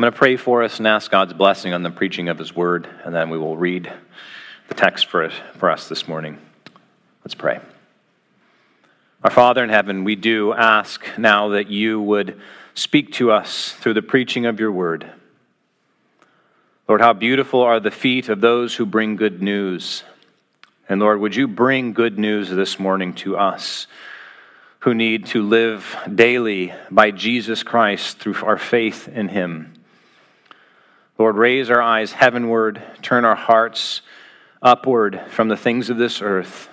I'm going to pray for us and ask God's blessing on the preaching of His word, and then we will read the text for, for us this morning. Let's pray. Our Father in heaven, we do ask now that you would speak to us through the preaching of your word. Lord, how beautiful are the feet of those who bring good news. And Lord, would you bring good news this morning to us who need to live daily by Jesus Christ through our faith in him? Lord, raise our eyes heavenward, turn our hearts upward from the things of this earth.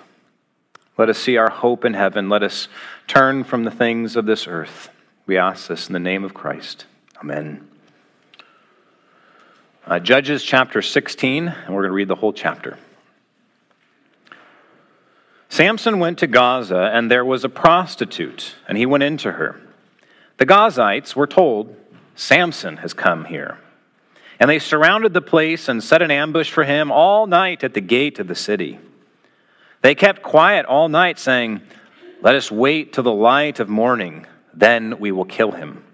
Let us see our hope in heaven. Let us turn from the things of this earth. We ask this in the name of Christ. Amen. Uh, Judges chapter 16, and we're going to read the whole chapter. Samson went to Gaza, and there was a prostitute, and he went into her. The Gazites were told, Samson has come here. And they surrounded the place and set an ambush for him all night at the gate of the city. They kept quiet all night, saying, Let us wait till the light of morning, then we will kill him.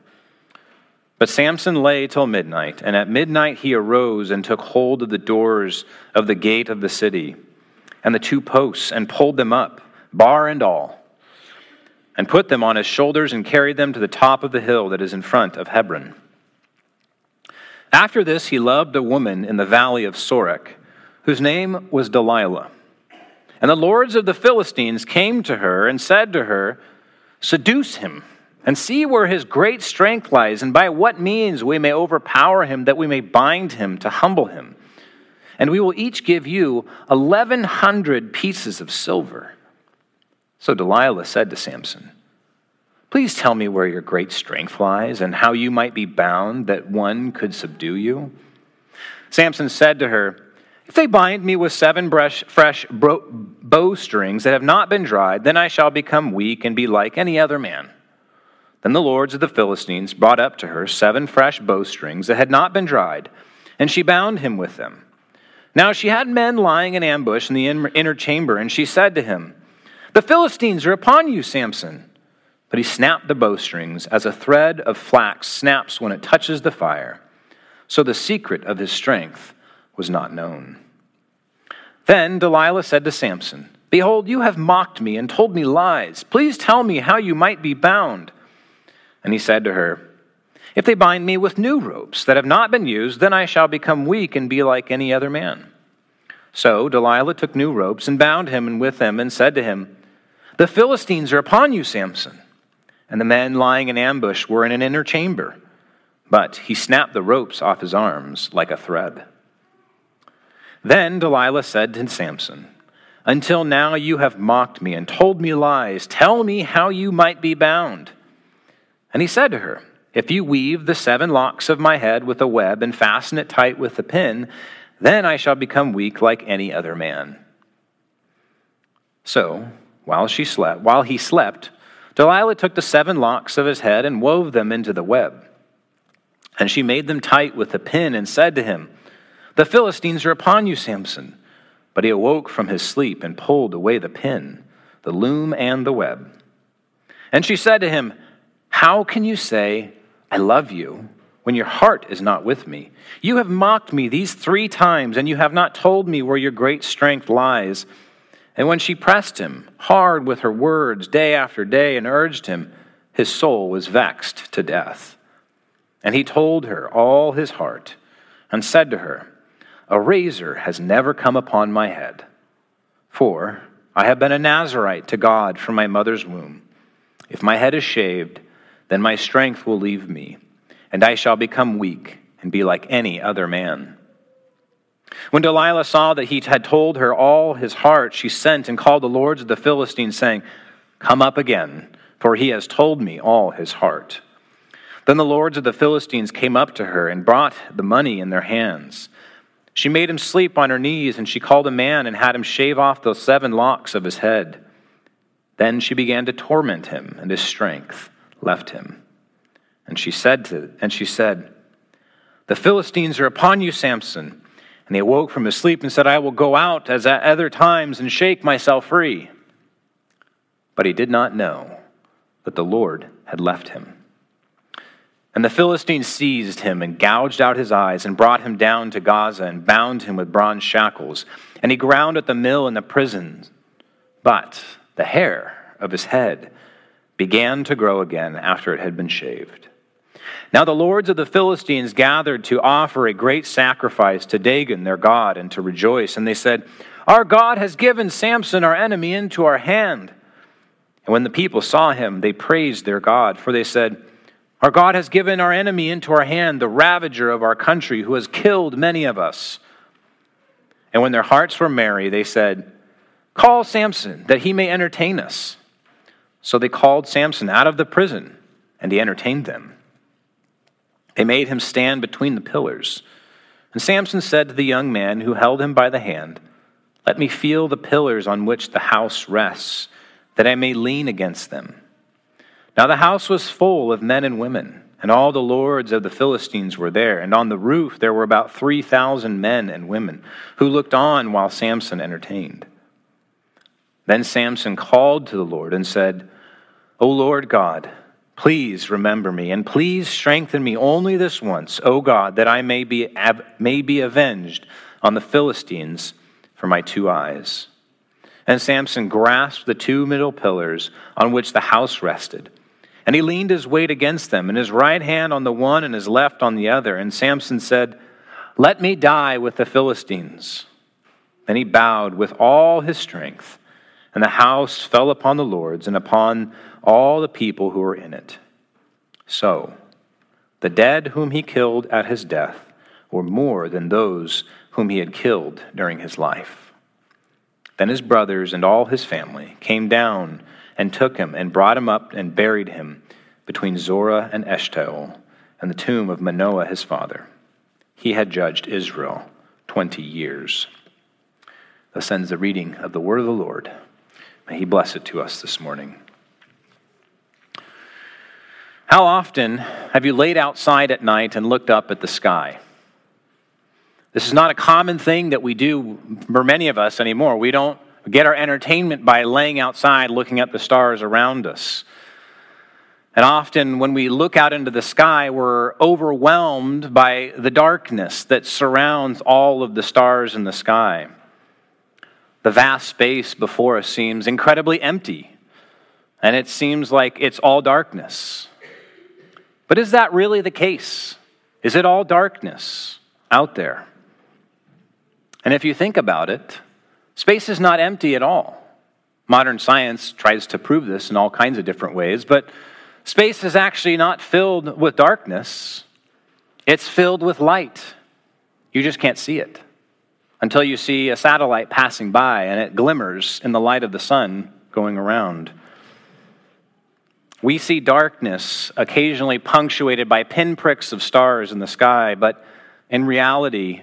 But Samson lay till midnight, and at midnight he arose and took hold of the doors of the gate of the city and the two posts and pulled them up, bar and all, and put them on his shoulders and carried them to the top of the hill that is in front of Hebron. After this, he loved a woman in the valley of Sorek, whose name was Delilah. And the lords of the Philistines came to her and said to her, Seduce him, and see where his great strength lies, and by what means we may overpower him, that we may bind him to humble him and we will each give you 1,100 pieces of silver. So Delilah said to Samson, Please tell me where your great strength lies and how you might be bound that one could subdue you. Samson said to her, If they bind me with seven fresh bowstrings that have not been dried, then I shall become weak and be like any other man. Then the lords of the Philistines brought up to her seven fresh bowstrings that had not been dried, and she bound him with them. Now she had men lying in ambush in the inner chamber, and she said to him, The Philistines are upon you, Samson. But he snapped the bowstrings as a thread of flax snaps when it touches the fire. So the secret of his strength was not known. Then Delilah said to Samson, Behold, you have mocked me and told me lies. Please tell me how you might be bound. And he said to her, if they bind me with new ropes that have not been used, then I shall become weak and be like any other man. So Delilah took new ropes and bound him with them and said to him, The Philistines are upon you, Samson. And the men lying in ambush were in an inner chamber. But he snapped the ropes off his arms like a thread. Then Delilah said to Samson, Until now you have mocked me and told me lies. Tell me how you might be bound. And he said to her, if you weave the seven locks of my head with a web and fasten it tight with a pin, then I shall become weak like any other man. So, while she slept, while he slept, Delilah took the seven locks of his head and wove them into the web. And she made them tight with a pin and said to him, The Philistines are upon you, Samson. But he awoke from his sleep and pulled away the pin, the loom, and the web. And she said to him, How can you say, I love you when your heart is not with me. You have mocked me these three times, and you have not told me where your great strength lies. And when she pressed him hard with her words day after day and urged him, his soul was vexed to death. And he told her all his heart and said to her, A razor has never come upon my head, for I have been a Nazarite to God from my mother's womb. If my head is shaved, then my strength will leave me, and I shall become weak and be like any other man. When Delilah saw that he had told her all his heart, she sent and called the lords of the Philistines, saying, Come up again, for he has told me all his heart. Then the lords of the Philistines came up to her and brought the money in their hands. She made him sleep on her knees, and she called a man and had him shave off the seven locks of his head. Then she began to torment him, and his strength left him. And she said to and she said, The Philistines are upon you, Samson. And he awoke from his sleep and said, I will go out as at other times and shake myself free. But he did not know that the Lord had left him. And the Philistines seized him and gouged out his eyes and brought him down to Gaza and bound him with bronze shackles. And he ground at the mill in the prison. But the hair of his head began to grow again after it had been shaved. Now the lords of the Philistines gathered to offer a great sacrifice to Dagon, their God, and to rejoice. And they said, Our God has given Samson, our enemy, into our hand. And when the people saw him, they praised their God, for they said, Our God has given our enemy into our hand, the ravager of our country, who has killed many of us. And when their hearts were merry, they said, Call Samson, that he may entertain us. So they called Samson out of the prison, and he entertained them. They made him stand between the pillars. And Samson said to the young man who held him by the hand, Let me feel the pillars on which the house rests that I may lean against them. Now the house was full of men and women, and all the lords of the Philistines were there, and on the roof there were about 3,000 men and women who looked on while Samson entertained. Then Samson called to the Lord and said, O Lord God, please remember me, and please strengthen me only this once, O God, that I may be, may be avenged on the Philistines for my two eyes. And Samson grasped the two middle pillars on which the house rested. And he leaned his weight against them, and his right hand on the one and his left on the other. And Samson said, Let me die with the Philistines. Then he bowed with all his strength, and the house fell upon the lords and upon all the people who were in it. So, the dead whom he killed at his death were more than those whom he had killed during his life. Then his brothers and all his family came down and took him and brought him up and buried him between Zorah and Eshtaol and the tomb of Manoah his father. He had judged Israel twenty years. Thus ends the reading of the word of the Lord. May he bless it to us this morning. How often have you laid outside at night and looked up at the sky? This is not a common thing that we do for many of us anymore. We don't get our entertainment by laying outside looking at the stars around us. And often, when we look out into the sky, we're overwhelmed by the darkness that surrounds all of the stars in the sky. The vast space before us seems incredibly empty, and it seems like it's all darkness. But is that really the case? Is it all darkness out there? And if you think about it, space is not empty at all. Modern science tries to prove this in all kinds of different ways, but space is actually not filled with darkness, it's filled with light. You just can't see it until you see a satellite passing by and it glimmers in the light of the sun going around. We see darkness occasionally punctuated by pinpricks of stars in the sky, but in reality,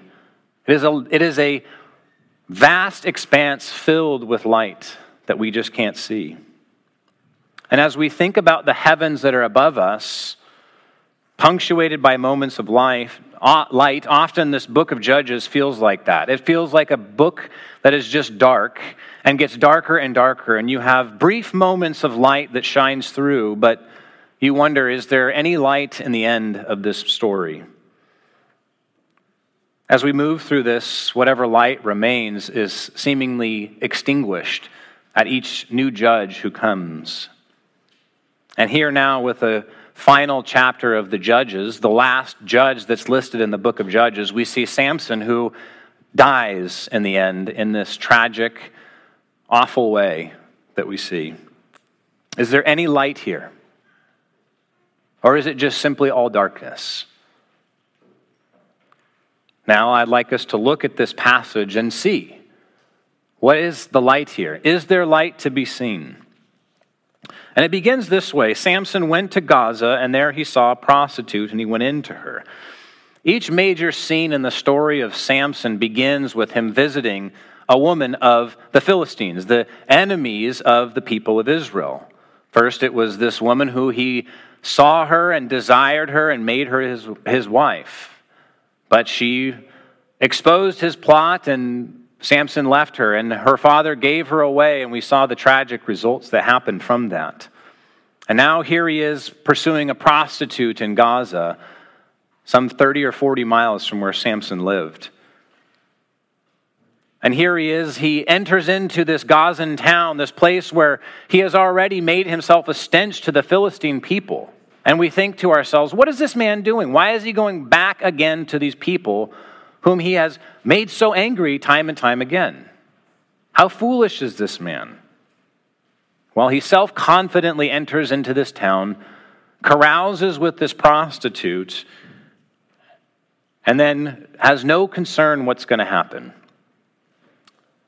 it is, a, it is a vast expanse filled with light that we just can't see. And as we think about the heavens that are above us, punctuated by moments of life, light, often this book of Judges feels like that. It feels like a book that is just dark and gets darker and darker, and you have brief moments of light that shines through, but you wonder is there any light in the end of this story? As we move through this, whatever light remains is seemingly extinguished at each new judge who comes. And here now, with the final chapter of the Judges, the last judge that's listed in the book of Judges, we see Samson who dies in the end in this tragic, awful way that we see. Is there any light here? Or is it just simply all darkness? Now, I'd like us to look at this passage and see what is the light here? Is there light to be seen? And it begins this way Samson went to Gaza, and there he saw a prostitute, and he went into her. Each major scene in the story of Samson begins with him visiting a woman of the Philistines, the enemies of the people of Israel. First, it was this woman who he saw her and desired her and made her his, his wife. But she exposed his plot, and Samson left her, and her father gave her away, and we saw the tragic results that happened from that. And now here he is pursuing a prostitute in Gaza, some 30 or 40 miles from where Samson lived. And here he is, he enters into this Gazan town, this place where he has already made himself a stench to the Philistine people. And we think to ourselves, what is this man doing? Why is he going back again to these people whom he has made so angry time and time again? How foolish is this man? While he self confidently enters into this town, carouses with this prostitute, and then has no concern what's going to happen.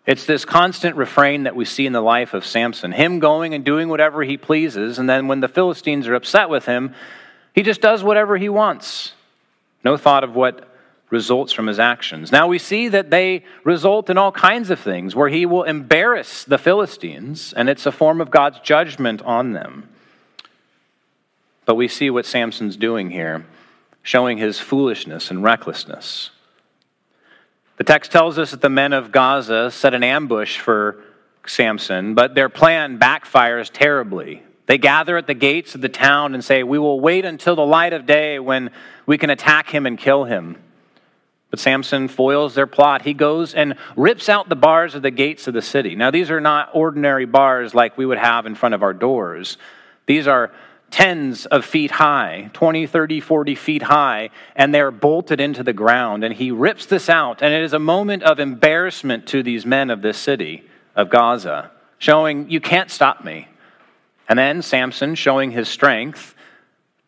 It's this constant refrain that we see in the life of Samson him going and doing whatever he pleases, and then when the Philistines are upset with him, he just does whatever he wants. No thought of what results from his actions. Now we see that they result in all kinds of things where he will embarrass the Philistines, and it's a form of God's judgment on them. But we see what Samson's doing here, showing his foolishness and recklessness. The text tells us that the men of Gaza set an ambush for Samson, but their plan backfires terribly. They gather at the gates of the town and say, We will wait until the light of day when we can attack him and kill him. But Samson foils their plot. He goes and rips out the bars of the gates of the city. Now, these are not ordinary bars like we would have in front of our doors. These are tens of feet high, 20, 30, 40 feet high, and they're bolted into the ground. And he rips this out, and it is a moment of embarrassment to these men of this city of Gaza, showing, You can't stop me. And then Samson, showing his strength,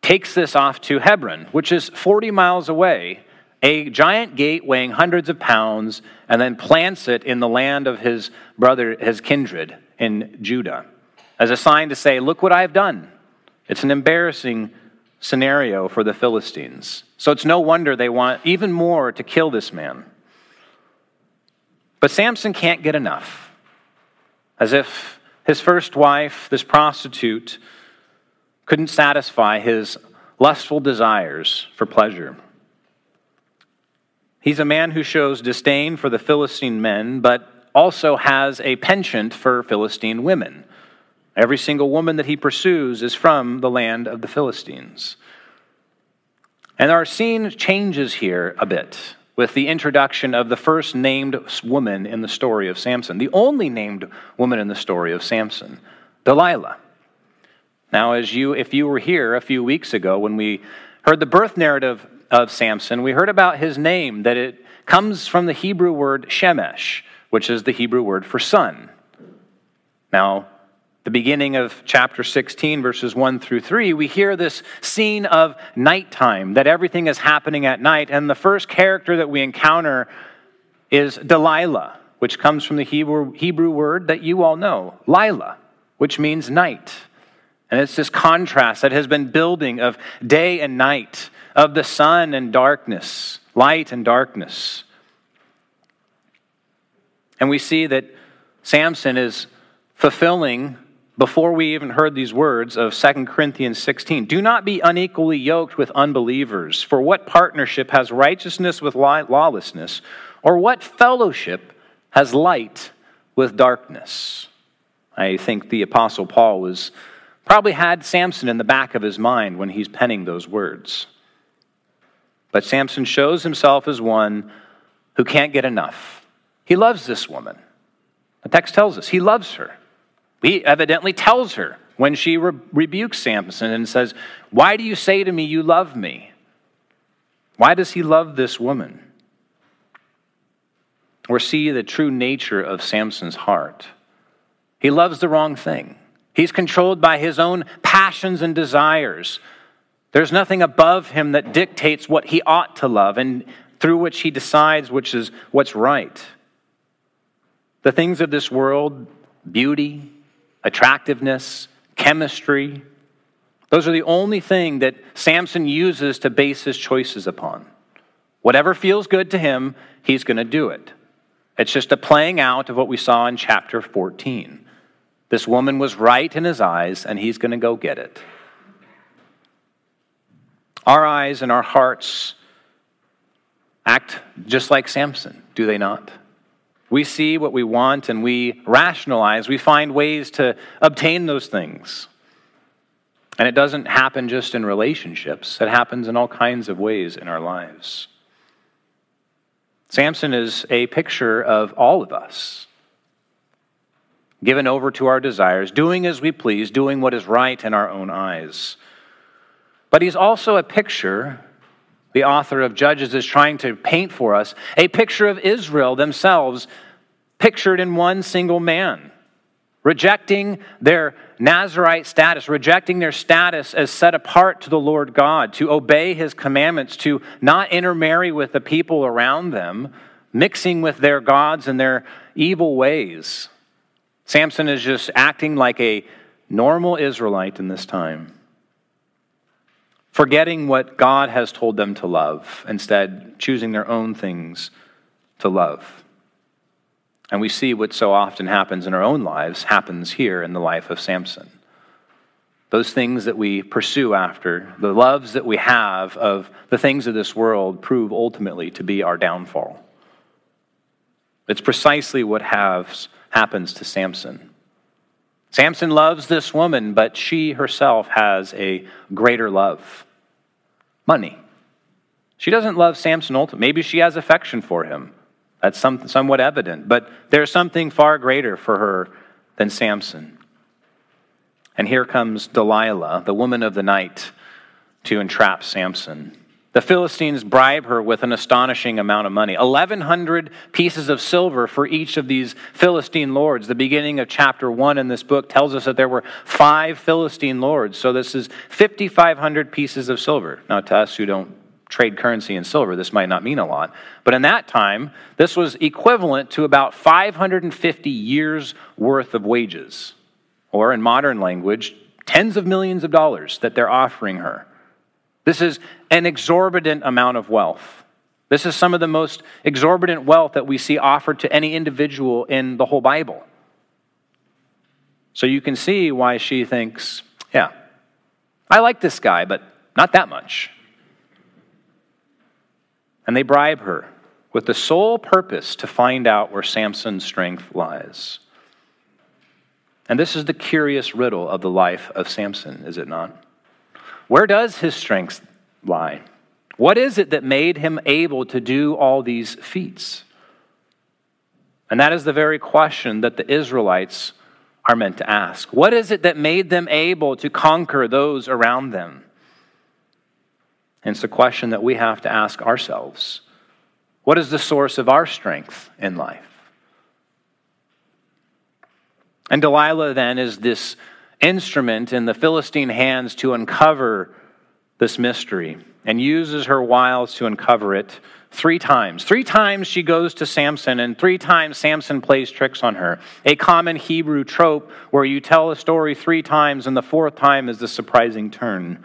takes this off to Hebron, which is 40 miles away, a giant gate weighing hundreds of pounds, and then plants it in the land of his brother, his kindred in Judah, as a sign to say, Look what I've done. It's an embarrassing scenario for the Philistines. So it's no wonder they want even more to kill this man. But Samson can't get enough. As if his first wife, this prostitute, couldn't satisfy his lustful desires for pleasure. He's a man who shows disdain for the Philistine men, but also has a penchant for Philistine women. Every single woman that he pursues is from the land of the Philistines. And our scene changes here a bit with the introduction of the first named woman in the story of Samson, the only named woman in the story of Samson, Delilah. Now, as you, if you were here a few weeks ago when we heard the birth narrative of Samson, we heard about his name, that it comes from the Hebrew word shemesh, which is the Hebrew word for sun. Now, the beginning of chapter 16, verses 1 through 3, we hear this scene of nighttime, that everything is happening at night. And the first character that we encounter is Delilah, which comes from the Hebrew, Hebrew word that you all know, Lila, which means night. And it's this contrast that has been building of day and night, of the sun and darkness, light and darkness. And we see that Samson is fulfilling before we even heard these words of 2 Corinthians 16. Do not be unequally yoked with unbelievers, for what partnership has righteousness with lawlessness, or what fellowship has light with darkness? I think the Apostle Paul was probably had Samson in the back of his mind when he's penning those words. But Samson shows himself as one who can't get enough. He loves this woman. The text tells us he loves her. He evidently tells her when she re- rebukes Samson and says, Why do you say to me, You love me? Why does he love this woman? Or see the true nature of Samson's heart. He loves the wrong thing. He's controlled by his own passions and desires. There's nothing above him that dictates what he ought to love and through which he decides which is what's right. The things of this world, beauty, attractiveness, chemistry. Those are the only thing that Samson uses to base his choices upon. Whatever feels good to him, he's going to do it. It's just a playing out of what we saw in chapter 14. This woman was right in his eyes, and he's going to go get it. Our eyes and our hearts act just like Samson, do they not? We see what we want and we rationalize. We find ways to obtain those things. And it doesn't happen just in relationships, it happens in all kinds of ways in our lives. Samson is a picture of all of us, given over to our desires, doing as we please, doing what is right in our own eyes. But he's also a picture, the author of Judges is trying to paint for us, a picture of Israel themselves, pictured in one single man rejecting their Nazarite status, rejecting their status as set apart to the Lord God, to obey his commandments, to not intermarry with the people around them, mixing with their gods and their evil ways. Samson is just acting like a normal Israelite in this time, forgetting what God has told them to love, instead, choosing their own things to love. And we see what so often happens in our own lives happens here in the life of Samson. Those things that we pursue after, the loves that we have of the things of this world, prove ultimately to be our downfall. It's precisely what has, happens to Samson. Samson loves this woman, but she herself has a greater love money. She doesn't love Samson ultimately. Maybe she has affection for him. That's some, somewhat evident. But there's something far greater for her than Samson. And here comes Delilah, the woman of the night, to entrap Samson. The Philistines bribe her with an astonishing amount of money 1,100 pieces of silver for each of these Philistine lords. The beginning of chapter 1 in this book tells us that there were five Philistine lords. So this is 5,500 pieces of silver. Now, to us who don't trade currency in silver, this might not mean a lot. But in that time, this was equivalent to about 550 years' worth of wages, or in modern language, tens of millions of dollars that they're offering her. This is an exorbitant amount of wealth. This is some of the most exorbitant wealth that we see offered to any individual in the whole Bible. So you can see why she thinks, yeah, I like this guy, but not that much and they bribe her with the sole purpose to find out where Samson's strength lies. And this is the curious riddle of the life of Samson, is it not? Where does his strength lie? What is it that made him able to do all these feats? And that is the very question that the Israelites are meant to ask. What is it that made them able to conquer those around them? And it's a question that we have to ask ourselves. What is the source of our strength in life? And Delilah then is this instrument in the Philistine hands to uncover this mystery and uses her wiles to uncover it three times. Three times she goes to Samson, and three times Samson plays tricks on her. A common Hebrew trope where you tell a story three times, and the fourth time is the surprising turn.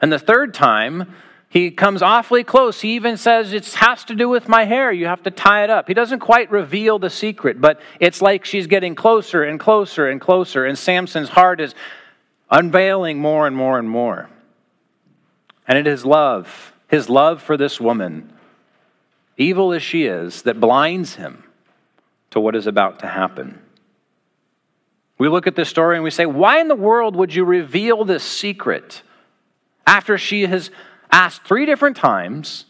And the third time, he comes awfully close. He even says it has to do with my hair. You have to tie it up. He doesn't quite reveal the secret, but it's like she's getting closer and closer and closer, and Samson's heart is unveiling more and more and more. And it is love, his love for this woman, evil as she is, that blinds him to what is about to happen. We look at this story and we say, why in the world would you reveal this secret? after she has asked three different times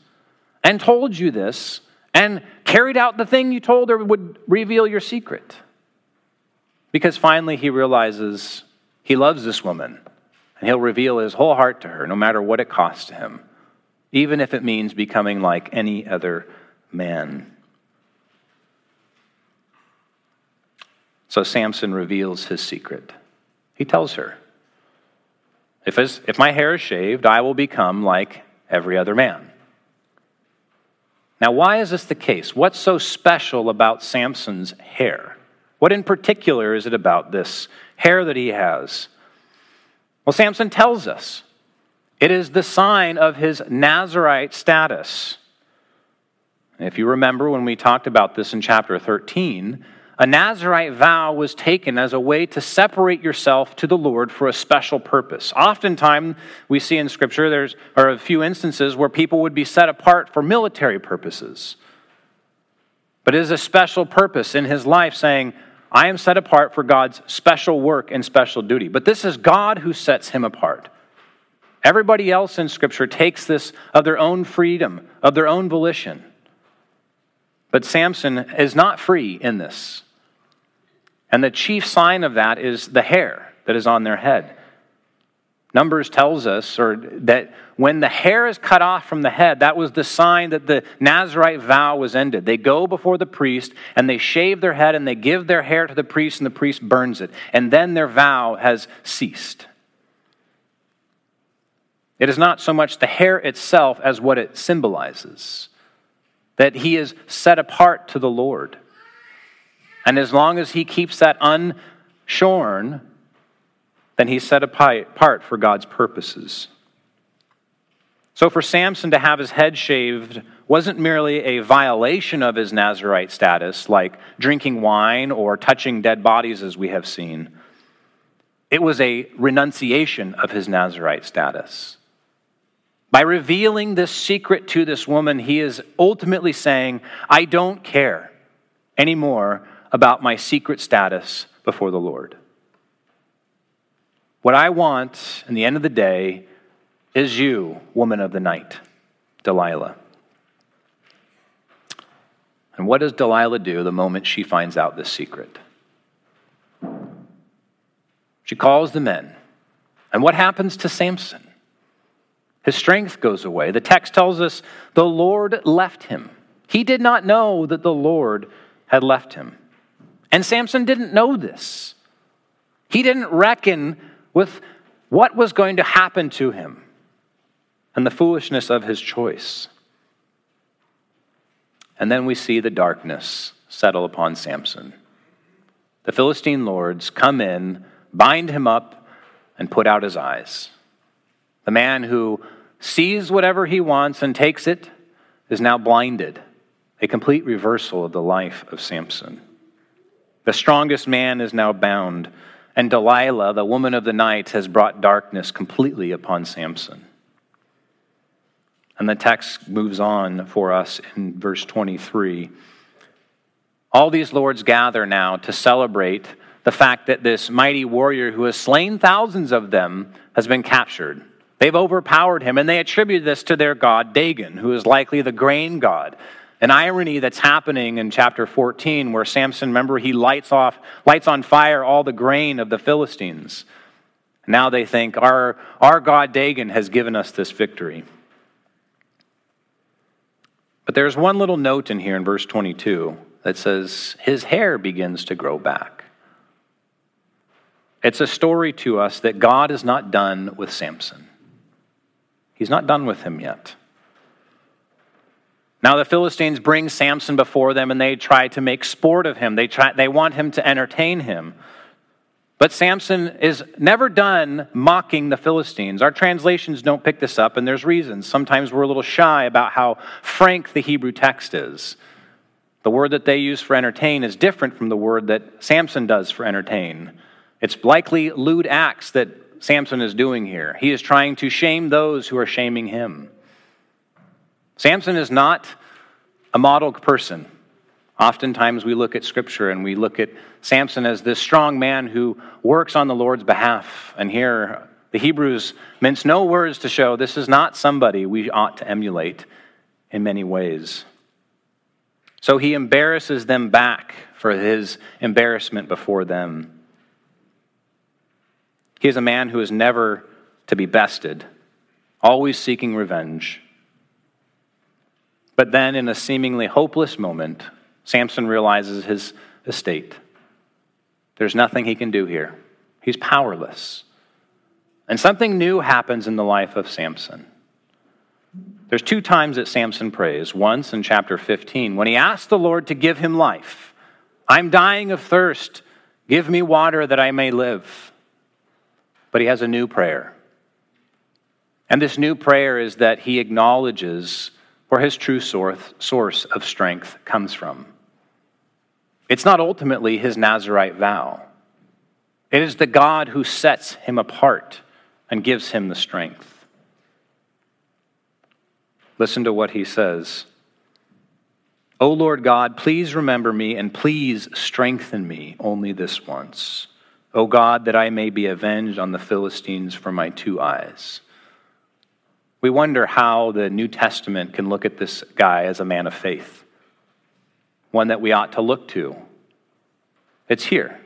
and told you this and carried out the thing you told her would reveal your secret. Because finally he realizes he loves this woman and he'll reveal his whole heart to her no matter what it costs him, even if it means becoming like any other man. So Samson reveals his secret. He tells her, if, if my hair is shaved, I will become like every other man. Now, why is this the case? What's so special about Samson's hair? What in particular is it about this hair that he has? Well, Samson tells us it is the sign of his Nazarite status. If you remember when we talked about this in chapter 13, a Nazarite vow was taken as a way to separate yourself to the Lord for a special purpose. Oftentimes, we see in Scripture, there's are a few instances where people would be set apart for military purposes. But it is a special purpose in his life saying, I am set apart for God's special work and special duty. But this is God who sets him apart. Everybody else in Scripture takes this of their own freedom, of their own volition. But Samson is not free in this. And the chief sign of that is the hair that is on their head. Numbers tells us or that when the hair is cut off from the head, that was the sign that the Nazarite vow was ended. They go before the priest and they shave their head and they give their hair to the priest and the priest burns it. And then their vow has ceased. It is not so much the hair itself as what it symbolizes that he is set apart to the Lord. And as long as he keeps that unshorn, then he's set apart for God's purposes. So for Samson to have his head shaved wasn't merely a violation of his Nazarite status, like drinking wine or touching dead bodies, as we have seen. It was a renunciation of his Nazarite status. By revealing this secret to this woman, he is ultimately saying, I don't care anymore about my secret status before the Lord. What I want in the end of the day is you, woman of the night, Delilah. And what does Delilah do the moment she finds out this secret? She calls the men. And what happens to Samson? His strength goes away. The text tells us the Lord left him. He did not know that the Lord had left him. And Samson didn't know this. He didn't reckon with what was going to happen to him and the foolishness of his choice. And then we see the darkness settle upon Samson. The Philistine lords come in, bind him up, and put out his eyes. The man who sees whatever he wants and takes it, is now blinded. A complete reversal of the life of Samson. The strongest man is now bound, and Delilah, the woman of the night, has brought darkness completely upon Samson. And the text moves on for us in verse 23. All these lords gather now to celebrate the fact that this mighty warrior who has slain thousands of them has been captured They've overpowered him, and they attribute this to their god Dagon, who is likely the grain god. An irony that's happening in chapter 14, where Samson, remember, he lights off, lights on fire all the grain of the Philistines. Now they think our, our god Dagon has given us this victory. But there's one little note in here in verse 22 that says, His hair begins to grow back. It's a story to us that God is not done with Samson. He's not done with him yet. Now the Philistines bring Samson before them and they try to make sport of him. They, try, they want him to entertain him. But Samson is never done mocking the Philistines. Our translations don't pick this up, and there's reasons. Sometimes we're a little shy about how frank the Hebrew text is. The word that they use for entertain is different from the word that Samson does for entertain. It's likely lewd acts that Samson is doing here. He is trying to shame those who are shaming him. Samson is not a model person. Oftentimes we look at Scripture and we look at Samson as this strong man who works on the Lord's behalf. And here, the Hebrews mince no words to show this is not somebody we ought to emulate in many ways. So he embarrasses them back for his embarrassment before them. He is a man who is never to be bested, always seeking revenge. But then, in a seemingly hopeless moment, Samson realizes his estate. There's nothing he can do here, he's powerless. And something new happens in the life of Samson. There's two times that Samson prays. Once in chapter 15, when he asks the Lord to give him life. I'm dying of thirst. Give me water that I may live but he has a new prayer. And this new prayer is that he acknowledges where his true source of strength comes from. It's not ultimately his Nazarite vow, it is the God who sets him apart and gives him the strength. Listen to what he says O Lord God, please remember me and please strengthen me only this once. O God, that I may be avenged on the Philistines for my two eyes. We wonder how the New Testament can look at this guy as a man of faith, one that we ought to look to. It's here.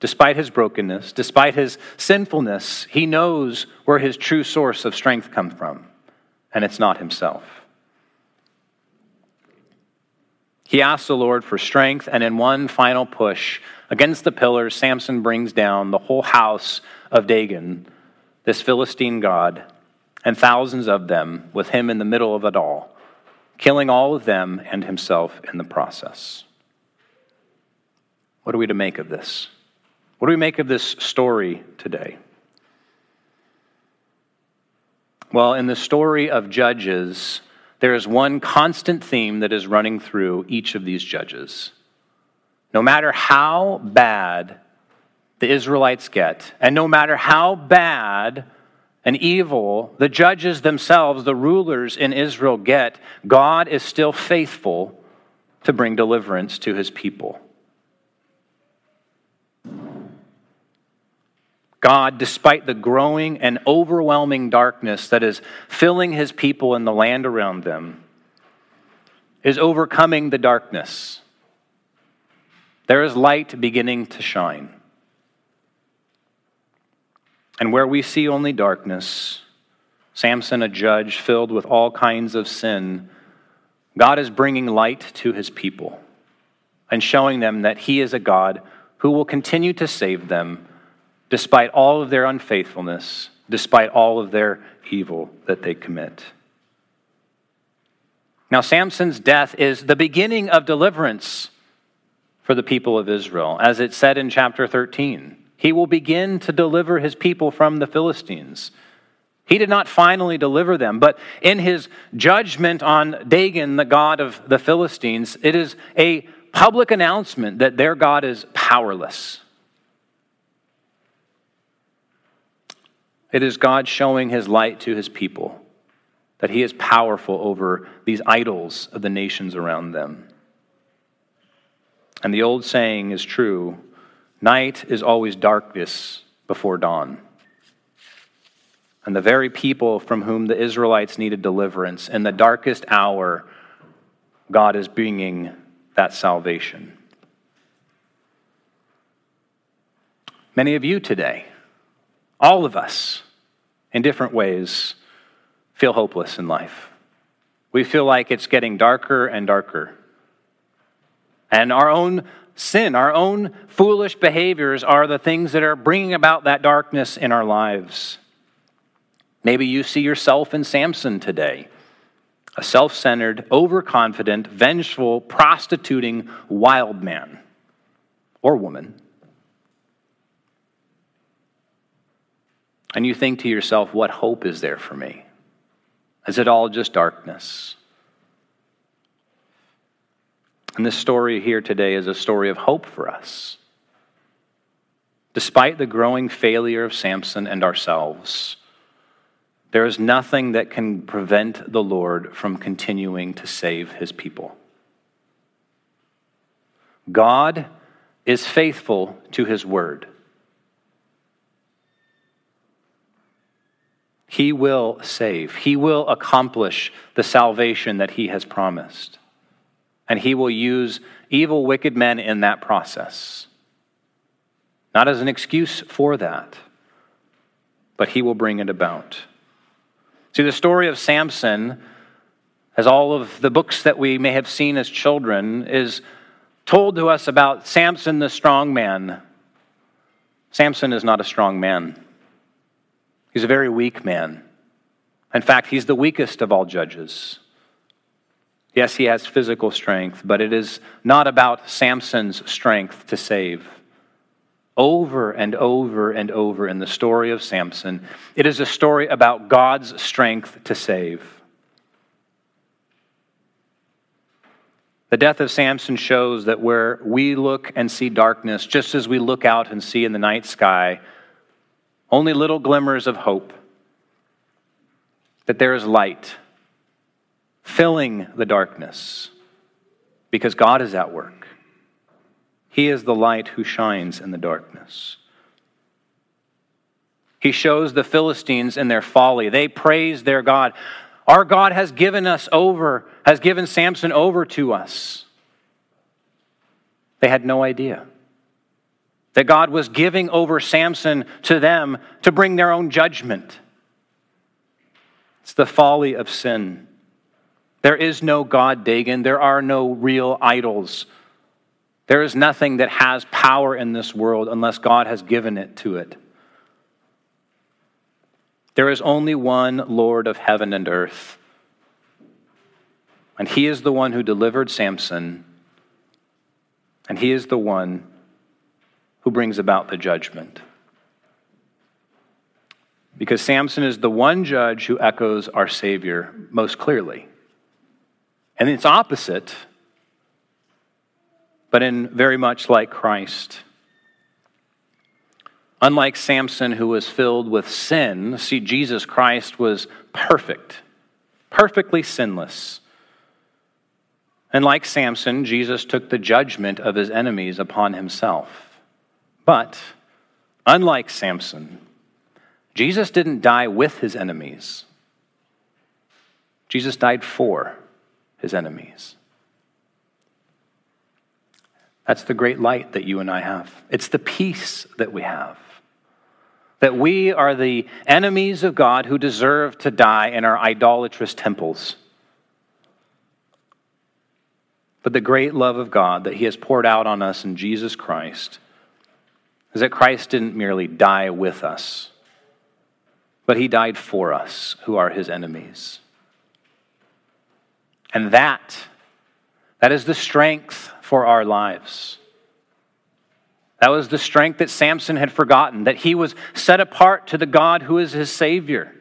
Despite his brokenness, despite his sinfulness, he knows where his true source of strength comes from, and it's not himself. He asks the Lord for strength, and in one final push against the pillars, Samson brings down the whole house of Dagon, this Philistine god, and thousands of them with him in the middle of it all, killing all of them and himself in the process. What are we to make of this? What do we make of this story today? Well, in the story of Judges, there is one constant theme that is running through each of these judges. No matter how bad the Israelites get, and no matter how bad and evil the judges themselves, the rulers in Israel, get, God is still faithful to bring deliverance to his people. God, despite the growing and overwhelming darkness that is filling his people and the land around them, is overcoming the darkness. There is light beginning to shine. And where we see only darkness, Samson, a judge filled with all kinds of sin, God is bringing light to his people and showing them that he is a God who will continue to save them despite all of their unfaithfulness, despite all of their evil that they commit. Now, Samson's death is the beginning of deliverance for the people of Israel, as it said in chapter 13. He will begin to deliver his people from the Philistines. He did not finally deliver them, but in his judgment on Dagon, the god of the Philistines, it is a public announcement that their God is powerless. It is God showing his light to his people, that he is powerful over these idols of the nations around them. And the old saying is true night is always darkness before dawn. And the very people from whom the Israelites needed deliverance, in the darkest hour, God is bringing that salvation. Many of you today all of us, in different ways, feel hopeless in life. We feel like it's getting darker and darker. And our own sin, our own foolish behaviors are the things that are bringing about that darkness in our lives. Maybe you see yourself in Samson today a self centered, overconfident, vengeful, prostituting wild man or woman. And you think to yourself, what hope is there for me? Is it all just darkness? And this story here today is a story of hope for us. Despite the growing failure of Samson and ourselves, there is nothing that can prevent the Lord from continuing to save his people. God is faithful to his word. He will save. He will accomplish the salvation that He has promised. And He will use evil, wicked men in that process. Not as an excuse for that, but He will bring it about. See, the story of Samson, as all of the books that we may have seen as children, is told to us about Samson the strong man. Samson is not a strong man. He's a very weak man. In fact, he's the weakest of all judges. Yes, he has physical strength, but it is not about Samson's strength to save. Over and over and over in the story of Samson, it is a story about God's strength to save. The death of Samson shows that where we look and see darkness, just as we look out and see in the night sky, only little glimmers of hope that there is light filling the darkness. because God is at work. He is the light who shines in the darkness. He shows the Philistines in their folly. They praise their God. Our God has given us over, has given Samson over to us. They had no idea that God was giving over Samson to them to bring their own judgment. It's the folly of sin. There is no God, Dagon. There are no real idols. There is nothing that has power in this world unless God has given it to it. There is only one Lord of heaven and earth. And he is the one who delivered Samson. And he is the one who brings about the judgment. Because Samson is the one judge who echoes our Savior most clearly. And it's opposite, but in very much like Christ. Unlike Samson, who was filled with sin, see, Jesus Christ was perfect, perfectly sinless. And like Samson, Jesus took the judgment of his enemies upon himself. But, unlike Samson, Jesus didn't die with his enemies, Jesus died for his enemies. That's the great light that you and I have. It's the peace that we have. That we are the enemies of God who deserve to die in our idolatrous temples. But the great love of God that He has poured out on us in Jesus Christ is that Christ didn't merely die with us, but He died for us who are His enemies. And that, that is the strength for our lives. That was the strength that Samson had forgotten, that he was set apart to the God who is his Savior.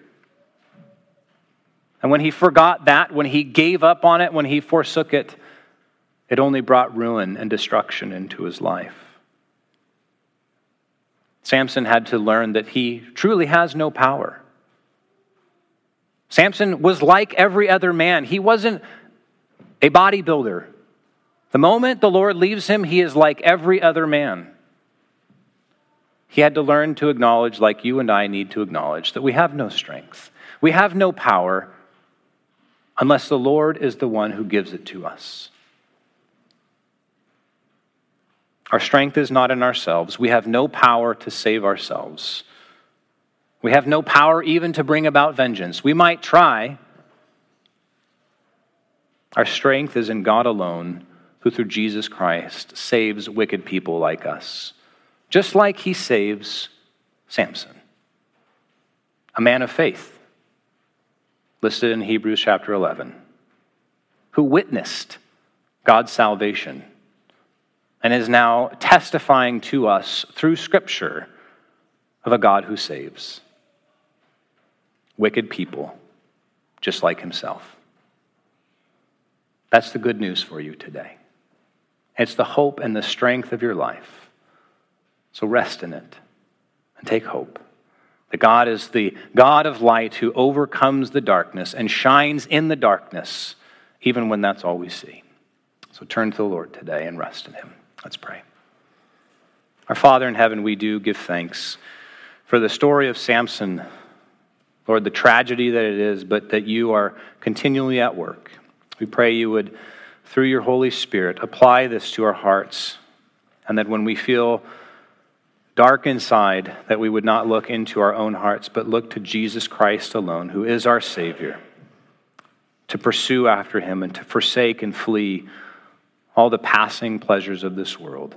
And when he forgot that, when he gave up on it, when he forsook it, it only brought ruin and destruction into his life. Samson had to learn that he truly has no power. Samson was like every other man. He wasn't a bodybuilder. The moment the Lord leaves him, he is like every other man. He had to learn to acknowledge, like you and I need to acknowledge, that we have no strength. We have no power unless the Lord is the one who gives it to us. Our strength is not in ourselves. We have no power to save ourselves. We have no power even to bring about vengeance. We might try, our strength is in God alone, who through Jesus Christ saves wicked people like us, just like he saves Samson, a man of faith, listed in Hebrews chapter 11, who witnessed God's salvation and is now testifying to us through Scripture of a God who saves wicked people just like himself. That's the good news for you today. It's the hope and the strength of your life. So rest in it and take hope. That God is the God of light who overcomes the darkness and shines in the darkness, even when that's all we see. So turn to the Lord today and rest in Him. Let's pray. Our Father in heaven, we do give thanks for the story of Samson, Lord, the tragedy that it is, but that you are continually at work. We pray you would, through your Holy Spirit, apply this to our hearts, and that when we feel dark inside, that we would not look into our own hearts, but look to Jesus Christ alone, who is our Savior, to pursue after him and to forsake and flee all the passing pleasures of this world.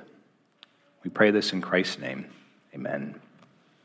We pray this in Christ's name. Amen.